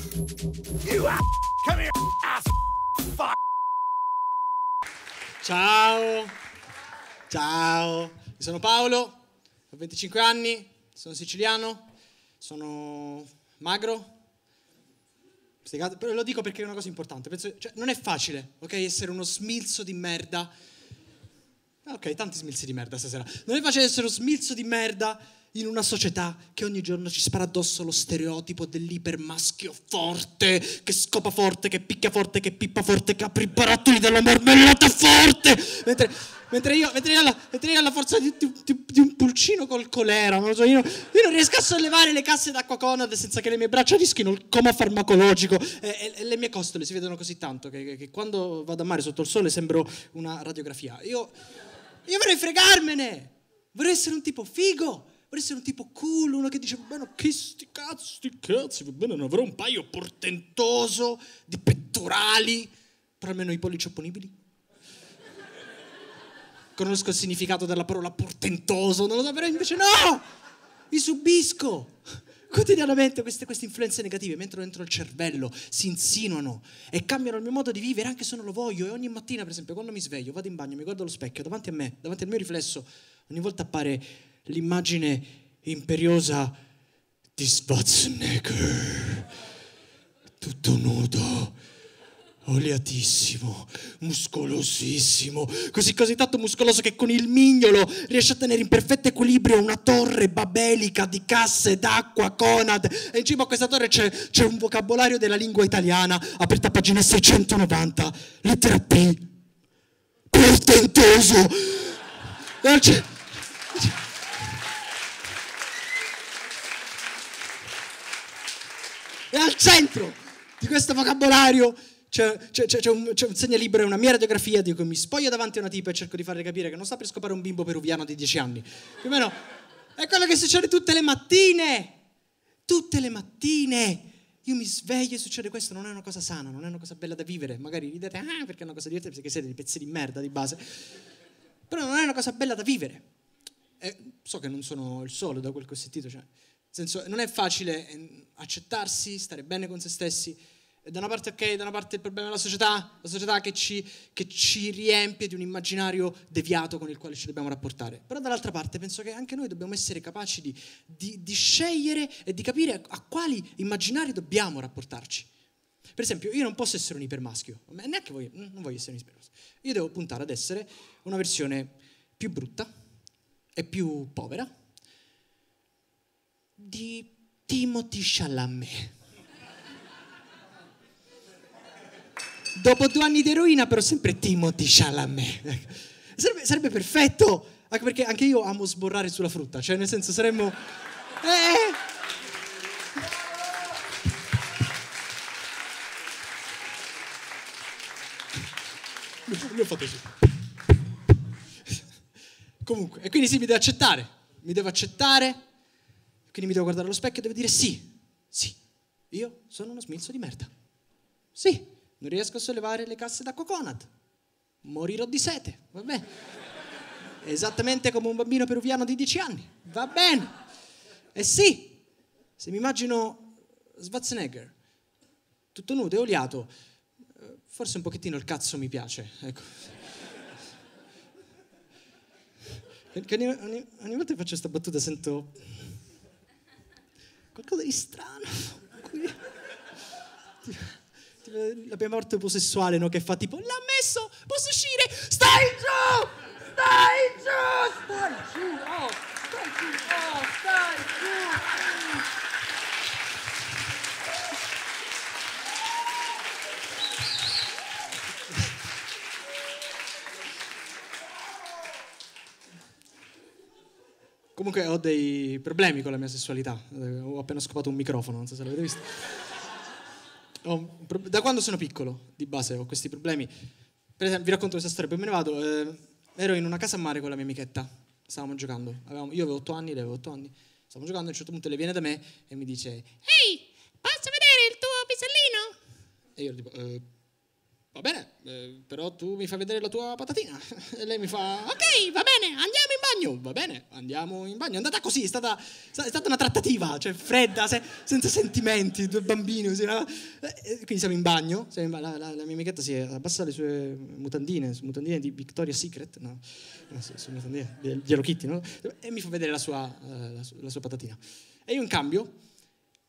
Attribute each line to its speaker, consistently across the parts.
Speaker 1: You ass. Come here, ass. Fuck.
Speaker 2: Ciao, ciao, io sono Paolo, ho 25 anni, sono siciliano, sono magro. Lo dico perché è una cosa importante. Penso- cioè, non è facile, ok, essere uno smilzo di merda. Ok, tanti smilzi di merda stasera. Non è facile essere uno smilzo di merda in una società che ogni giorno ci spara addosso lo stereotipo dell'ipermaschio forte, che scopa forte, che picchia forte, che pippa forte, che apre i barattoli della marmellata forte. Mentre, mentre io, mentre io ho la, mentre io ho la forza di, di- di- un pulcino col colera, non so, io, io non riesco a sollevare le casse d'acqua Conad senza che le mie braccia rischino il coma farmacologico e, e- e le mie costole si vedono così tanto che, che- che quando vado a mare sotto il sole sembro una radiografia. Io, io vorrei fregarmene, vorrei essere un tipo figo. Vorrei essere un tipo cool, uno che dice, va bene, che sti cazzi, sti cazzi, va bene, ne avrò un paio portentoso di pettorali, però almeno i pollici opponibili. Conosco il significato della parola portentoso, non lo però invece no! Vi subisco quotidianamente queste, queste influenze negative, mentre dentro il cervello si insinuano e cambiano il mio modo di vivere anche se non lo voglio. E ogni mattina, per esempio, quando mi sveglio, vado in bagno, mi guardo allo specchio, davanti a me, davanti al mio riflesso, ogni volta appare l'immagine imperiosa di Schwarzenegger, tutto nudo oliatissimo, muscolosissimo, così così tanto muscoloso che con il mignolo riesce a tenere in perfetto equilibrio una torre babelica di casse d'acqua Conad. E in cima a questa torre c'è, c'è un vocabolario della lingua italiana aperta a pagina 690, lettera P, portentoso. E al ce- al centro di questo vocabolario c'è, c'è- c'è- un, c'è un segnalibro e una mia radiografia di cui mi spoglio davanti a una tipa e cerco di farle capire che non sta per scopare un bimbo peruviano di 10 anni. Più o meno è quello che succede tutte le mattine. Tutte le mattine. Io mi sveglio e succede questo, non è una cosa sana, non è una cosa bella da vivere. Magari ridete, ah, perché è una cosa divertente, perché siete dei pezzi di merda di base. Però non è una cosa bella da vivere. E so che non sono il solo da quel che ho sentito, cioè, senso, non è facile eh, accettarsi, stare bene con se stessi. Da una parte ok, da una parte il problema è la società, la società che ci, che ci riempie di un immaginario deviato con il quale ci dobbiamo rapportare. Però dall'altra parte penso che anche noi dobbiamo essere capaci di, di- di scegliere e di capire a quali immaginari dobbiamo rapportarci. Per esempio, io non posso essere un ipermaschio, ma neanche voglio, non voglio essere un ipermaschio. Io devo puntare ad essere una versione più brutta e più povera di Timothy Chalamet. Dopo due anni di eroina, però sempre Timothy Chalamet. Sarebbe, sarebbe perfetto, anche perché anche io amo sborrare sulla frutta, cioè nel senso saremmo... Eh, Lui ho fatto così. Comunque, e quindi sì, mi devo accettare. Mi devo accettare. Quindi mi devo guardare allo specchio e devo dire sì, sì, io sono uno smilzo di merda. Sì, non riesco a sollevare le casse d'acqua Conad. Morirò di sete, va bene. Esattamente come un bambino peruviano di 10 anni, va bene. E sì, se mi immagino Schwarzenegger, tutto nudo e oliato, forse un pochettino il cazzo mi piace, ecco. Che ogni, ogni- ogni volta che faccio questa battuta sento qualcosa di strano. La mia morte omosessuale, no? Che fa tipo, l'ha messo, posso uscire? Stai giù! Stai giù! Stai giù! Oh, stai giù! Oh, stai giù! Comunque ho dei problemi con la mia sessualità. Eh, Ho appena scopato un microfono, non so se l'avete visto. Da quando sono piccolo, di base, ho questi problemi. Per esempio, vi racconto questa storia, poi me ne vado. Eh, ero in una casa a mare con la mia amichetta. Stavamo giocando. Avevamo- io avevo 8 anni, lei aveva 8 anni. Stavamo giocando, a un certo punto lei viene da me e mi dice
Speaker 3: Ehi, posso vedere il tuo pisellino?
Speaker 2: E io tipo, eh, va bene, eh, però tu mi fai vedere la tua patatina. E lei mi fa, ok, va bene, andiamo in bagno. Va bene, andiamo in bagno. È andata così, è stata, è stata una trattativa, cioè fredda, se- senza sentimenti, due bambini così. no? Eh, Quindi siamo in bagno, siamo in ba- la, la- la mia amichetta si abbassa le sue mutandine, mutandine di Victoria's Secret, no, su- mutandine di Hello Kitty, no? E mi fa vedere la sua, eh, la la sua patatina. E io in cambio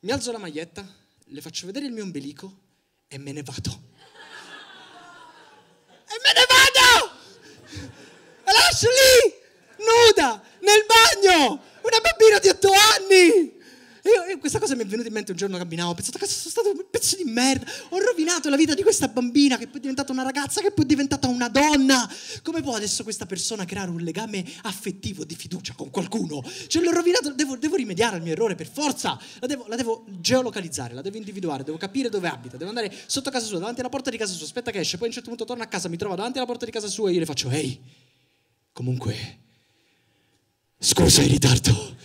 Speaker 2: mi alzo la maglietta, le faccio vedere il mio ombelico e me ne vado. E me ne vado! La lascio lì, nuda, nel bagno! Una bambina di otto anni! Io, io questa cosa mi è venuta in mente un giorno camminavo, ho pensato, cazzo, sono stato un pezzo di merda, ho rovinato la vita di questa bambina che poi è diventata una ragazza, che poi è diventata una donna. Come può adesso questa persona creare un legame affettivo di fiducia con qualcuno? Cioè l'ho rovinato, devo, devo rimediare al mio errore per forza, la devo, la devo geolocalizzare, la devo individuare, devo capire dove abita, devo andare sotto casa sua, davanti alla porta di casa sua, aspetta che esce, poi a un certo punto torna a casa, mi trova davanti alla porta di casa sua e io le faccio, ehi, comunque, scusa il ritardo.